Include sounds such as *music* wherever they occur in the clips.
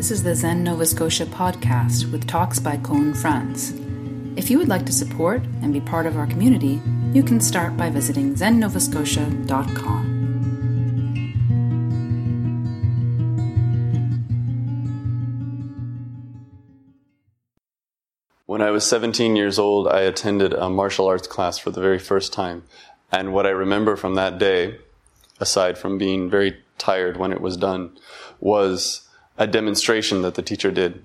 This is the Zen Nova Scotia podcast with talks by Koun Franz. If you would like to support and be part of our community, you can start by visiting zennovascotia.com. When I was 17 years old, I attended a martial arts class for the very first time. And what I remember from that day, aside from being very tired when it was done, was a demonstration that the teacher did.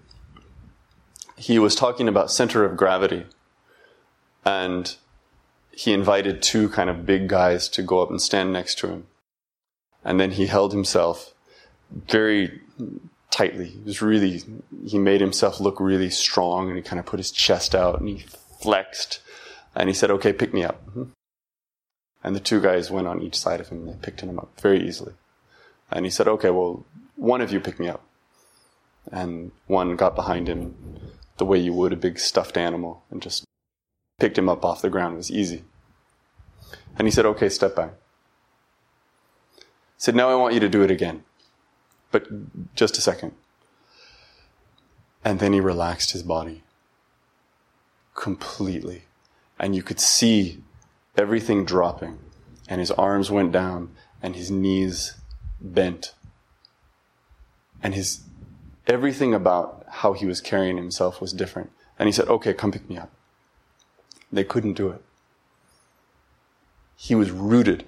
He was talking about center of gravity. And he invited two kind of big guys to go up and stand next to him. And then he held himself very tightly. He was really, he made himself look really strong and he kind of put his chest out and he flexed and he said, okay, pick me up. Mm-hmm. And the two guys went on each side of him and they picked him up very easily. And he said, okay, well, one of you pick me up. And one got behind him the way you would a big stuffed animal and just picked him up off the ground. It was easy. And he said, okay, step back. He said, now I want you to do it again. But just a second. And then he relaxed his body completely. And you could see everything dropping. And his arms went down and his knees bent. And his everything about how he was carrying himself was different. And he said, Okay, come pick me up. They couldn't do it. He was rooted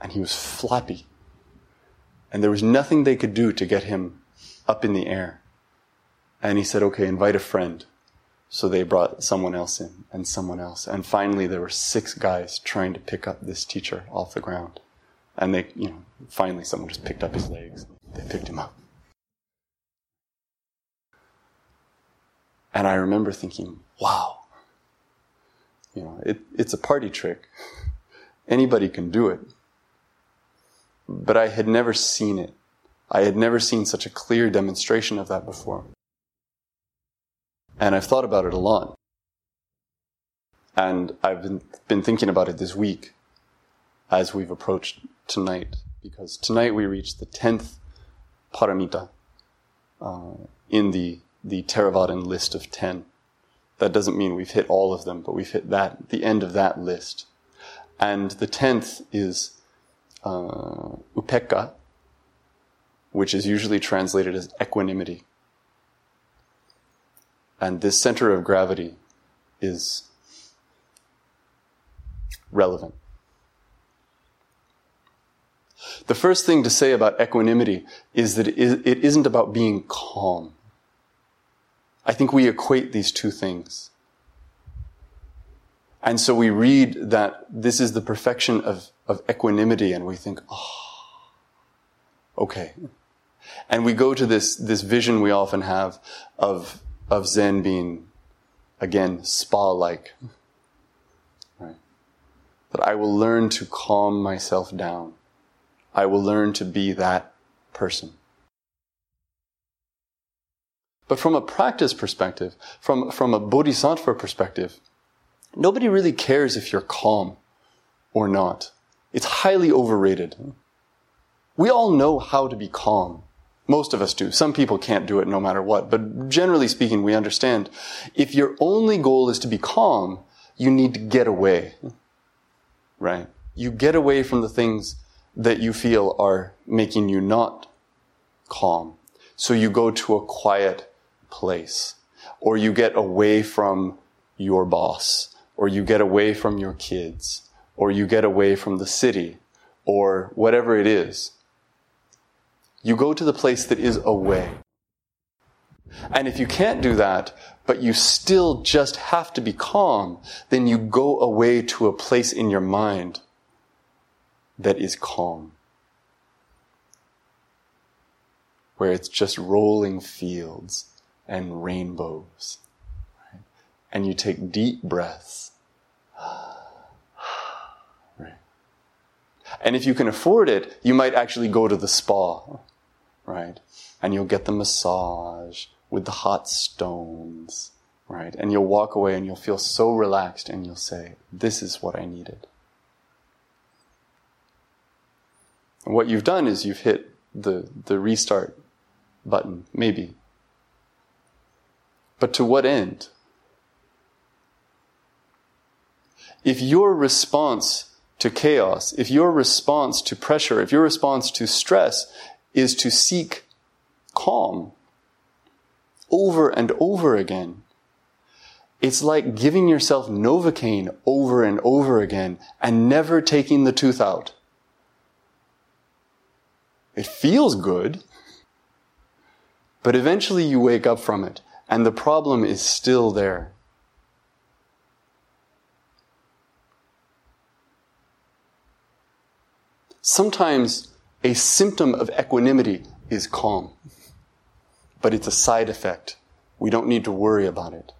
and he was flappy. And there was nothing they could do to get him up in the air. And he said, okay, invite a friend. So they brought someone else in and someone else. And finally there were six guys trying to pick up this teacher off the ground. And they, you know, finally someone just picked up his legs. They picked him up. And I remember thinking, wow, you know, it, it's a party trick. Anybody can do it. But I had never seen it. I had never seen such a clear demonstration of that before. And I've thought about it a lot. And I've been, been thinking about it this week as we've approached tonight. Because tonight we reach the 10th paramita uh, in the, the Theravadan list of 10. That doesn't mean we've hit all of them, but we've hit that, the end of that list. And the tenth is uh, upekkha, which is usually translated as equanimity. And this center of gravity is relevant. The first thing to say about equanimity is that it isn't about being calm. I think we equate these two things. And so we read that this is the perfection of, of equanimity and we think, oh, okay. And we go to this, this vision we often have of, of Zen being, again, spa-like. Right? That I will learn to calm myself down. I will learn to be that person. But from a practice perspective, from, from a bodhisattva perspective, nobody really cares if you're calm or not. It's highly overrated. We all know how to be calm. Most of us do. Some people can't do it no matter what. But generally speaking, we understand if your only goal is to be calm, you need to get away. Right? You get away from the things that you feel are making you not calm. So you go to a quiet place, or you get away from your boss, or you get away from your kids, or you get away from the city, or whatever it is. You go to the place that is away. And if you can't do that, but you still just have to be calm, then you go away to a place in your mind that is calm. Where it's just rolling fields and rainbows. Right? And you take deep breaths. *sighs* Right? And if you can afford it, you might actually go to the spa, right? And you'll get the massage with the hot stones, right? And you'll walk away and you'll feel so relaxed and you'll say, this is what I needed. And what you've done is you've hit the, the restart button, maybe. But to what end? If your response to chaos, if your response to pressure, if your response to stress is to seek calm over and over again, it's like giving yourself Novocaine over and over again and never taking the tooth out. It feels good, but eventually you wake up from it and the problem is still there. Sometimes a symptom of equanimity is calm, but it's a side effect. We don't need to worry about it.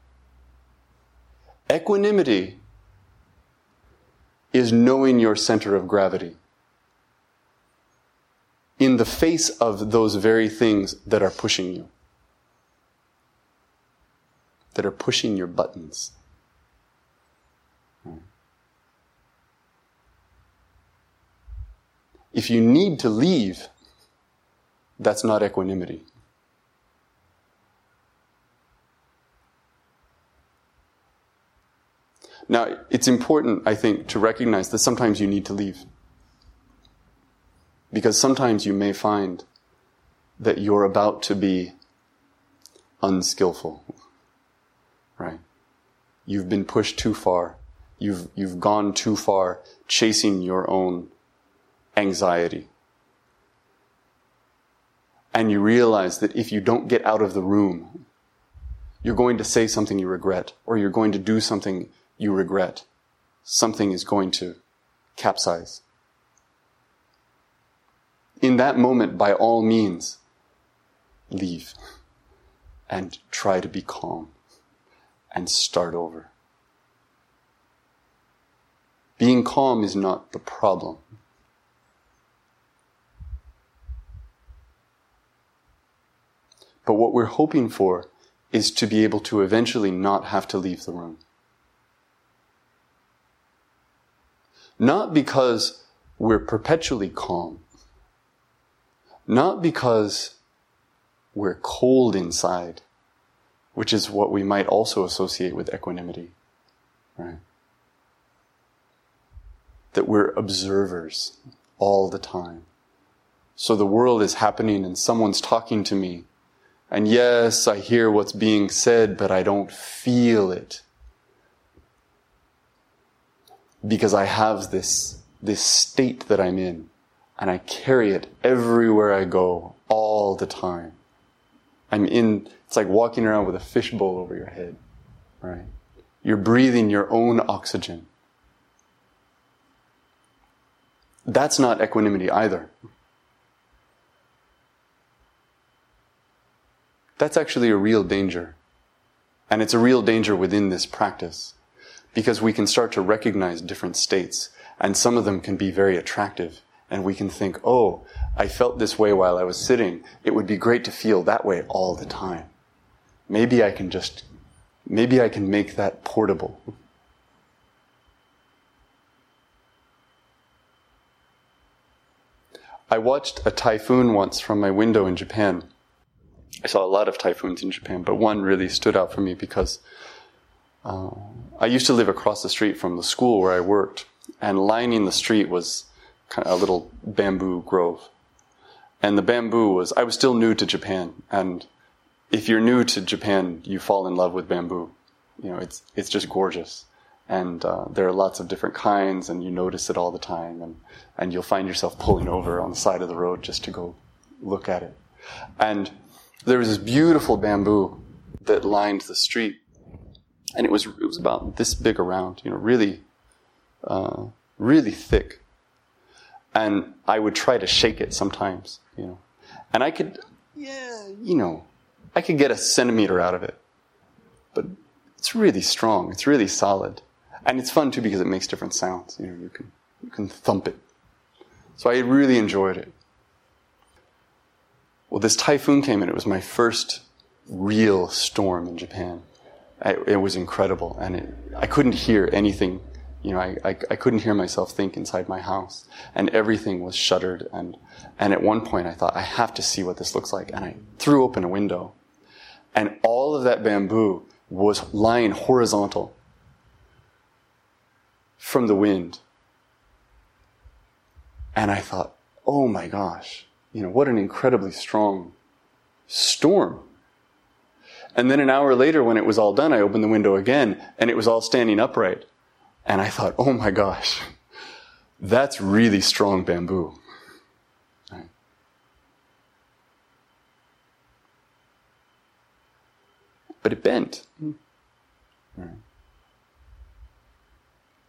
Equanimity is knowing your center of gravity in the face of those very things that are pushing you, that are pushing your buttons. Hmm. If you need to leave, that's not equanimity. Now, it's important, I think, to recognize that sometimes you need to leave. Because sometimes you may find that you're about to be unskillful. Right? You've been pushed too far. You've, you've gone too far chasing your own anxiety. And you realize that if you don't get out of the room, you're going to say something you regret, or you're going to do something you regret. Something is going to capsize. In that moment, by all means, leave and try to be calm and start over. Being calm is not the problem. But what we're hoping for is to be able to eventually not have to leave the room. Not because we're perpetually calm. Not because we're cold inside, which is what we might also associate with equanimity, right? That we're observers all the time. So the world is happening and someone's talking to me. And yes, I hear what's being said, but I don't feel it because I have this, this state that I'm in and I carry it everywhere I go all the time. I'm in, it's like walking around with a fishbowl over your head, right? You're breathing your own oxygen. That's not equanimity either. That's actually a real danger. And it's a real danger within this practice because we can start to recognize different states and some of them can be very attractive and we can think, oh, I felt this way while I was sitting. It would be great to feel that way all the time. Maybe I can just, maybe I can make that portable. I watched a typhoon once from my window in Japan. I saw a lot of typhoons in Japan, but one really stood out for me because uh, I used to live across the street from the school where I worked, and lining the street was kind of a little bamboo grove. And the bamboo was, I was still new to Japan, and if you're new to Japan, you fall in love with bamboo. You know, it's, it's just gorgeous. And uh, there are lots of different kinds, and you notice it all the time, and, and you'll find yourself pulling over on the side of the road just to go look at it. And there was this beautiful bamboo that lined the street and it was it was about this big around, you know, really, uh, really thick. And I would try to shake it sometimes, you know, and I could, yeah, you know, I could get a centimeter out of it, but it's really strong. It's really solid, and it's fun too because it makes different sounds. You know, you can you can thump it. So I really enjoyed it. Well, this typhoon came and it was my first real storm in Japan. It was incredible, and it, I couldn't hear anything You know, I, I, I, couldn't hear myself think inside my house. And everything was shuttered. And, and at one point I thought, I have to see what this looks like. And I threw open a window. And all of that bamboo was lying horizontal from the wind. And I thought, oh my gosh, you know, what an incredibly strong storm. And then an hour later, when it was all done, I opened the window again and it was all standing upright. And I thought, oh my gosh, that's really strong bamboo. But it bent.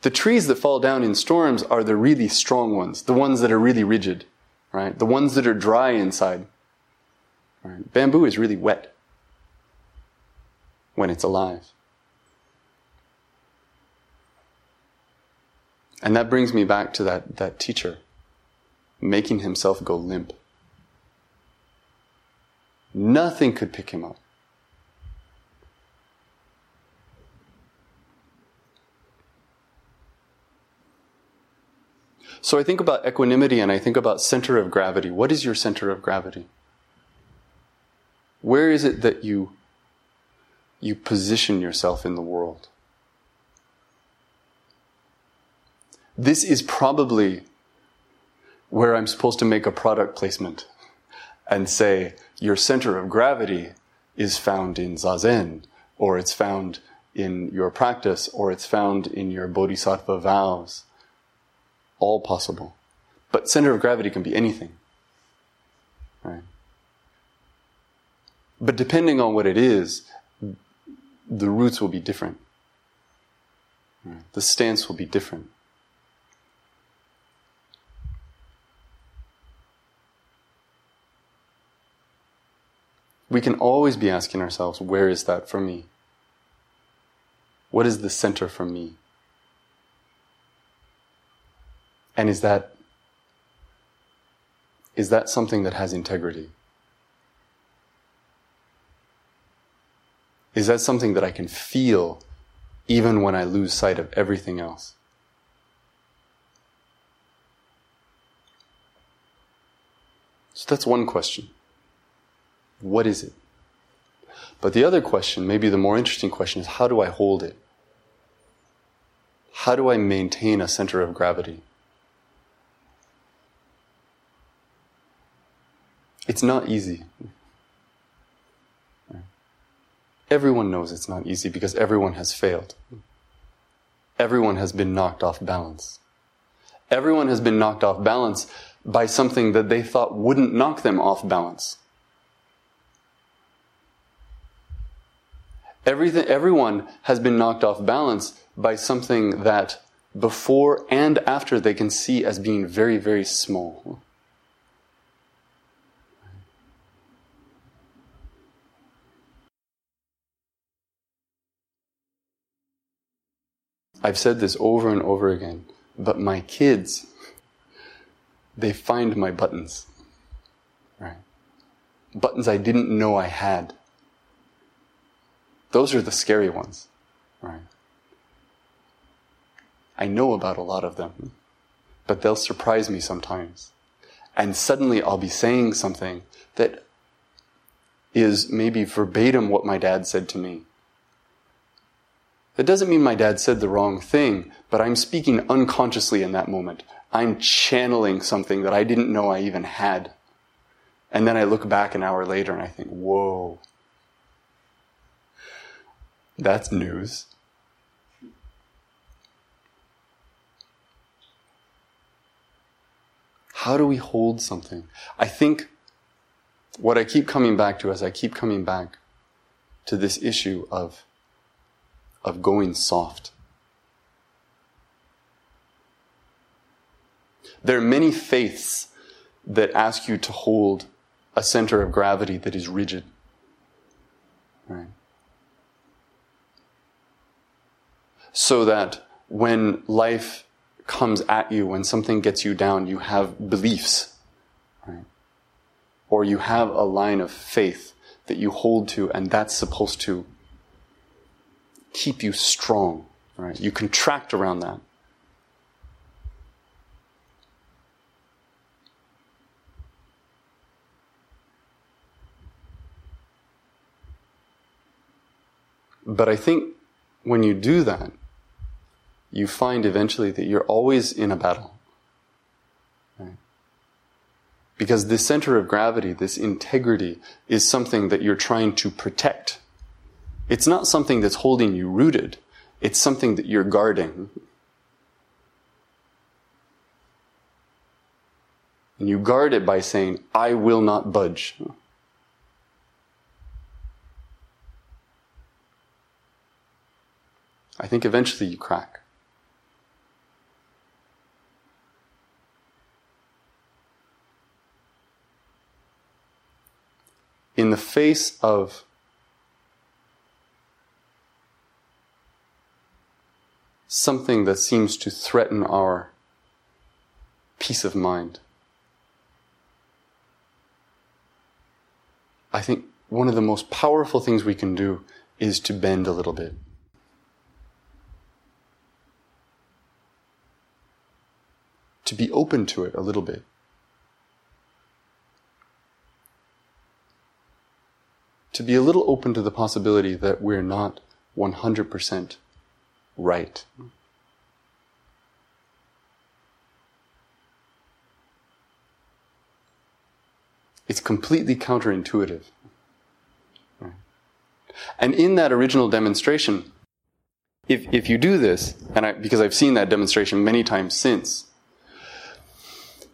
The trees that fall down in storms are the really strong ones, the ones that are really rigid, right? The ones that are dry inside. Right? Bamboo is really wet when it's alive. And that brings me back to that, that teacher making himself go limp. Nothing could pick him up. So I think about equanimity and I think about center of gravity. What is your center of gravity? Where is it that you you position yourself in the world? This is probably where I'm supposed to make a product placement and say your center of gravity is found in zazen or it's found in your practice or it's found in your bodhisattva vows all possible. But center of gravity can be anything. Right? But depending on what it is, the roots will be different. Right? The stance will be different. We can always be asking ourselves, where is that for me? What is the center for me? And is that is that something that has integrity? Is that something that I can feel even when I lose sight of everything else? So that's one question. What is it? But the other question, maybe the more interesting question, is how do I hold it? How do I maintain a center of gravity? It's not easy. Everyone knows it's not easy because everyone has failed. Everyone has been knocked off balance. Everyone has been knocked off balance by something that they thought wouldn't knock them off balance. Everything, everyone has been knocked off balance by something that before and after they can see as being very, very small. I've said this over and over again, but my kids, they find my buttons. Right? Buttons I didn't know I had. Those are the scary ones. Right? I know about a lot of them, but they'll surprise me sometimes. And suddenly I'll be saying something that is maybe verbatim what my dad said to me. That doesn't mean my dad said the wrong thing, but I'm speaking unconsciously in that moment. I'm channeling something that I didn't know I even had. And then I look back an hour later and I think, whoa, that's news. How do we hold something? I think what I keep coming back to as I keep coming back to this issue of of going soft. There are many faiths that ask you to hold a center of gravity that is rigid. Right? so that when life comes at you, when something gets you down, you have beliefs, right? Or you have a line of faith that you hold to, and that's supposed to keep you strong, right? You contract around that. But I think when you do that, you find eventually that you're always in a battle. Because this center of gravity, this integrity, is something that you're trying to protect. It's not something that's holding you rooted, it's something that you're guarding. And you guard it by saying, I will not budge. I think eventually you crack. In the face of something that seems to threaten our peace of mind. I think one of the most powerful things we can do is to bend a little bit. To be open to it a little bit. To be a little open to the possibility that we're not 100% right. It's completely counterintuitive. And in that original demonstration, if, if you do this, and I, because I've seen that demonstration many times since,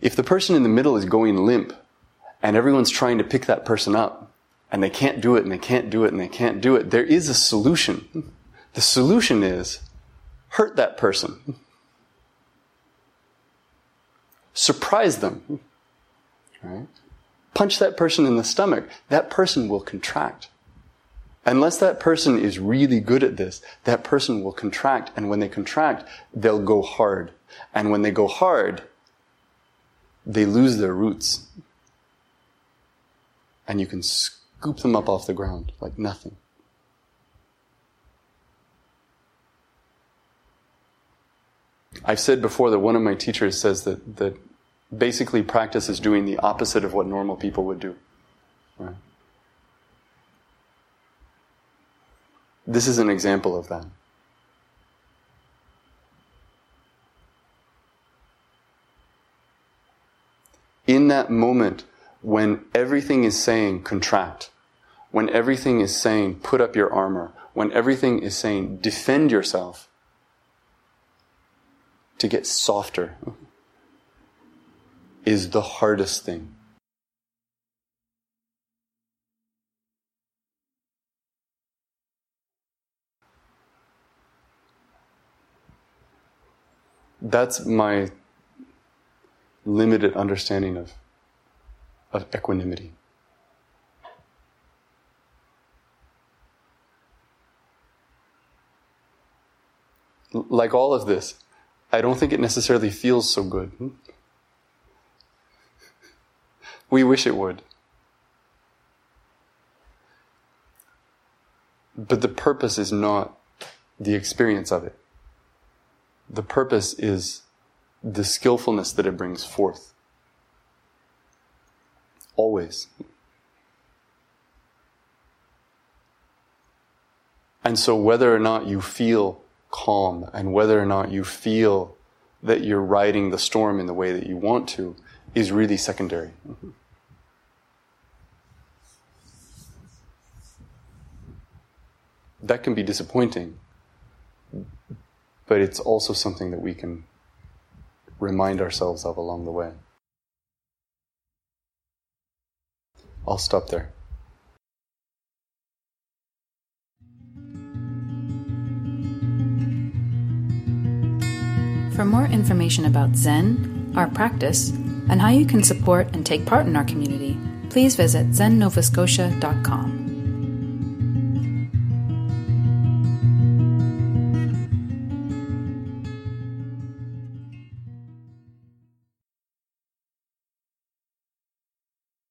if the person in the middle is going limp and everyone's trying to pick that person up and they can't do it and they can't do it and they can't do it, there is a solution. The solution is hurt that person. Surprise them. Right? Punch that person in the stomach. That person will contract. Unless that person is really good at this, that person will contract. And when they contract, they'll go hard. And when they go hard, they lose their roots. And you can scoop them up off the ground like nothing. I've said before that one of my teachers says that, that basically practice is doing the opposite of what normal people would do. Right? This is an example of that. In that moment when everything is saying contract, when everything is saying put up your armor, when everything is saying defend yourself, to get softer is the hardest thing. That's my limited understanding of, of equanimity. Like all of this, I don't think it necessarily feels so good. Hmm? We wish it would. But the purpose is not the experience of it. The purpose is the skillfulness that it brings forth. Always. And so, whether or not you feel calm and whether or not you feel that you're riding the storm in the way that you want to is really secondary. That can be disappointing, but it's also something that we can remind ourselves of along the way. I'll stop there. For more information about Zen, our practice, and how you can support and take part in our community, please visit zennovascotia.com.